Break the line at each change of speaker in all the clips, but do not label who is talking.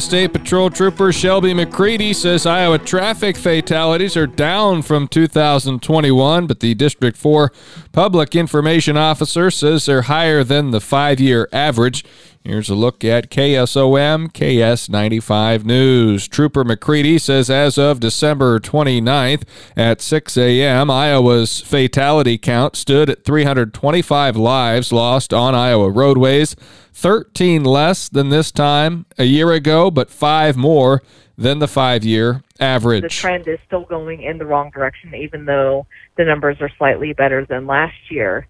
State Patrol Trooper Shelby McCready says Iowa traffic fatalities are down from 2021, but the District 4 Public Information Officer says they're higher than the five year average. Here's a look at KSOM KS95 News. Trooper McCready says as of December 29th at 6 a.m., Iowa's fatality count stood at 325 lives lost on Iowa roadways, 13 less than this time a year ago, but five more than the five year average.
The trend is still going in the wrong direction, even though the numbers are slightly better than last year.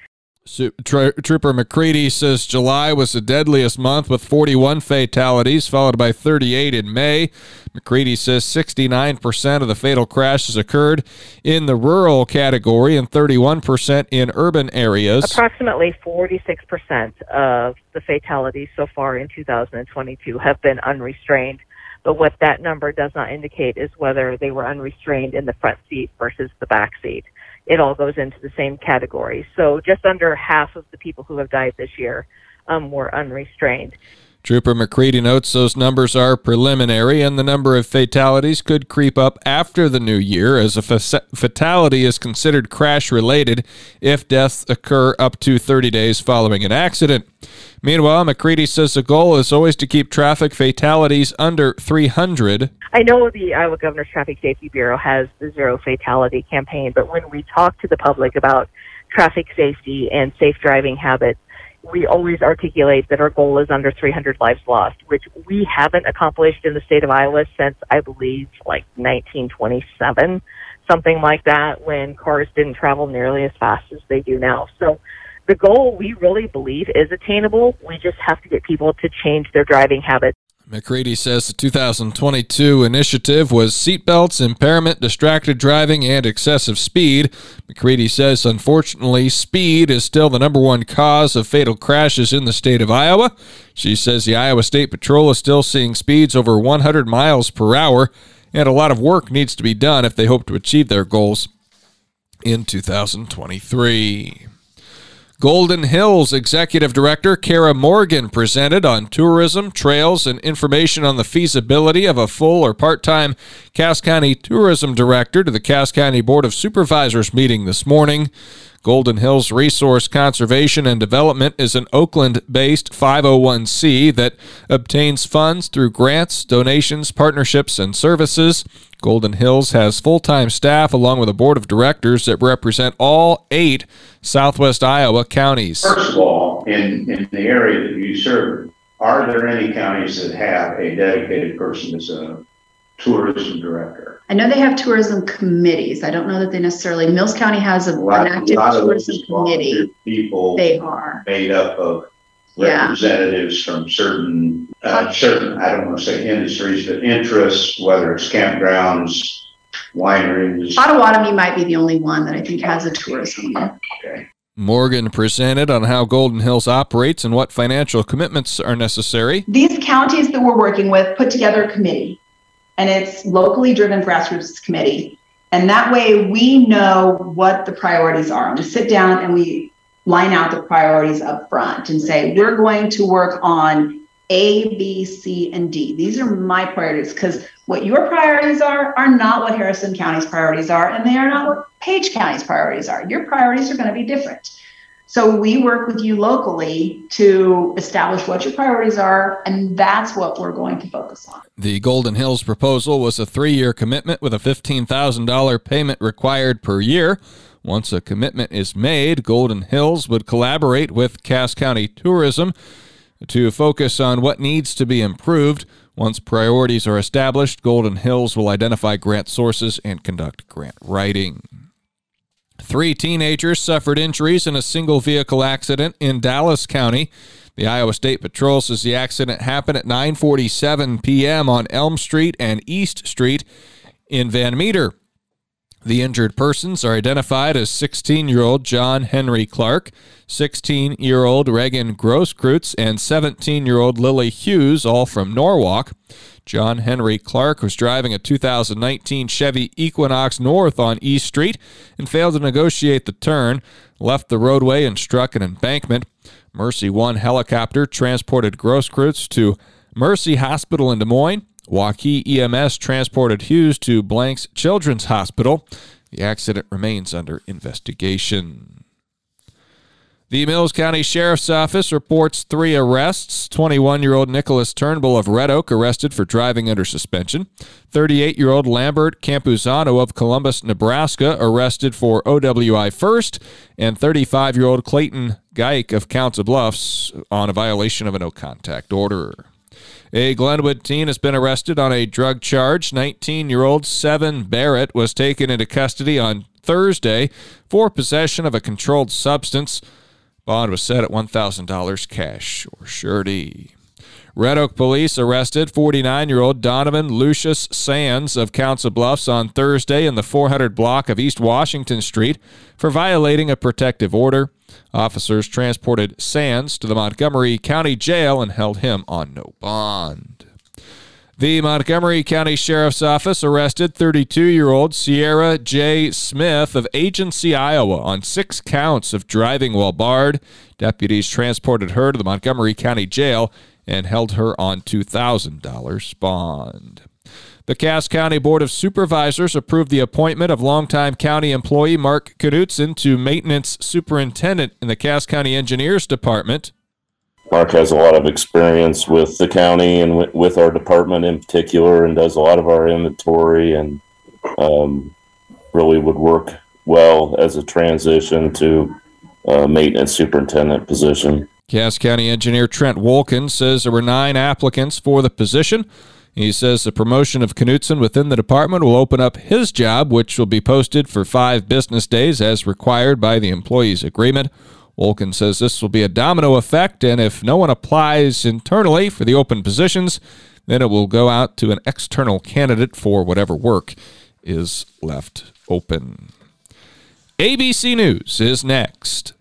Trooper McCready says July was the deadliest month with 41 fatalities, followed by 38 in May. McCready says 69% of the fatal crashes occurred in the rural category and 31% in urban areas.
Approximately 46% of the fatalities so far in 2022 have been unrestrained. But what that number does not indicate is whether they were unrestrained in the front seat versus the back seat it all goes into the same category. So just under half of the people who have died this year um, were unrestrained.
Trooper McCready notes those numbers are preliminary and the number of fatalities could creep up after the new year, as a fatality is considered crash related if deaths occur up to 30 days following an accident. Meanwhile, McCready says the goal is always to keep traffic fatalities under 300.
I know the Iowa Governor's Traffic Safety Bureau has the zero fatality campaign, but when we talk to the public about traffic safety and safe driving habits, we always articulate that our goal is under 300 lives lost, which we haven't accomplished in the state of Iowa since I believe like 1927, something like that, when cars didn't travel nearly as fast as they do now. So the goal we really believe is attainable. We just have to get people to change their driving habits.
McCready says the 2022 initiative was seatbelts, impairment, distracted driving, and excessive speed. McCready says, unfortunately, speed is still the number one cause of fatal crashes in the state of Iowa. She says the Iowa State Patrol is still seeing speeds over 100 miles per hour, and a lot of work needs to be done if they hope to achieve their goals in 2023. Golden Hills Executive Director Kara Morgan presented on tourism, trails, and information on the feasibility of a full or part time Cass County Tourism Director to the Cass County Board of Supervisors meeting this morning. Golden Hills Resource Conservation and Development is an Oakland based 501c that obtains funds through grants, donations, partnerships, and services. Golden Hills has full time staff along with a board of directors that represent all eight southwest Iowa counties.
First of all, in, in the area that you serve, are there any counties that have a dedicated person as a tourism director?
I know they have tourism committees. I don't know that they necessarily, Mills County has a,
lot,
an active tourism committee.
People
they are
made up of representatives yeah. from certain, uh, certain, I don't want to say industries, but interests, whether it's campgrounds, wineries.
Pottawattamie might be the only one that I think has a tourism.
Okay.
Morgan presented on how Golden Hills operates and what financial commitments are necessary.
These counties that we're working with put together a committee, and it's locally driven grassroots committee. And that way we know what the priorities are. And we sit down and we line out the priorities up front and say, we're going to work on A, B, C, and D. These are my priorities because what your priorities are are not what Harrison County's priorities are, and they are not what Page County's priorities are. Your priorities are going to be different. So we work with you locally to establish what your priorities are, and that's what we're going to focus on.
The Golden Hills proposal was a three year commitment with a $15,000 payment required per year. Once a commitment is made, Golden Hills would collaborate with Cass County Tourism to focus on what needs to be improved. Once priorities are established, Golden Hills will identify grant sources and conduct grant writing. Three teenagers suffered injuries in a single vehicle accident in Dallas County. The Iowa State Patrol says the accident happened at 9:47 p.m. on Elm Street and East Street in Van Meter. The injured persons are identified as 16 year old John Henry Clark, 16 year old Regan Grosskreutz, and 17 year old Lily Hughes, all from Norwalk. John Henry Clark was driving a 2019 Chevy Equinox north on East Street and failed to negotiate the turn, left the roadway, and struck an embankment. Mercy One helicopter transported Grosskreutz to Mercy Hospital in Des Moines. Waukee EMS transported Hughes to Blanks Children's Hospital. The accident remains under investigation. The Mills County Sheriff's Office reports three arrests. 21 year old Nicholas Turnbull of Red Oak arrested for driving under suspension. 38 year old Lambert Campuzano of Columbus, Nebraska arrested for OWI first. And 35 year old Clayton Geik of Council Bluffs on a violation of a no contact order. A Glenwood teen has been arrested on a drug charge. 19 year old Seven Barrett was taken into custody on Thursday for possession of a controlled substance. Bond was set at $1,000 cash or surety. Red Oak police arrested 49 year old Donovan Lucius Sands of Council Bluffs on Thursday in the 400 block of East Washington Street for violating a protective order. Officers transported Sands to the Montgomery County Jail and held him on no bond. The Montgomery County Sheriff's Office arrested 32 year old Sierra J. Smith of Agency, Iowa, on six counts of driving while barred. Deputies transported her to the Montgomery County Jail and held her on $2,000 bond. The Cass County Board of Supervisors approved the appointment of longtime county employee Mark Knutson to maintenance superintendent in the Cass County Engineers Department.
Mark has a lot of experience with the county and with, our department in particular, and does a lot of our inventory, and um, really would work well as a transition to uh, maintenance superintendent position.
Cass County Engineer Trent Wolken says there were nine applicants for the position. He says the promotion of Knutson within the department will open up his job, which will be posted for five business days as required by the employee's agreement. Wolken says this will be a domino effect, and if no one applies internally for the open positions, then it will go out to an external candidate for whatever work is left open. ABC News is next.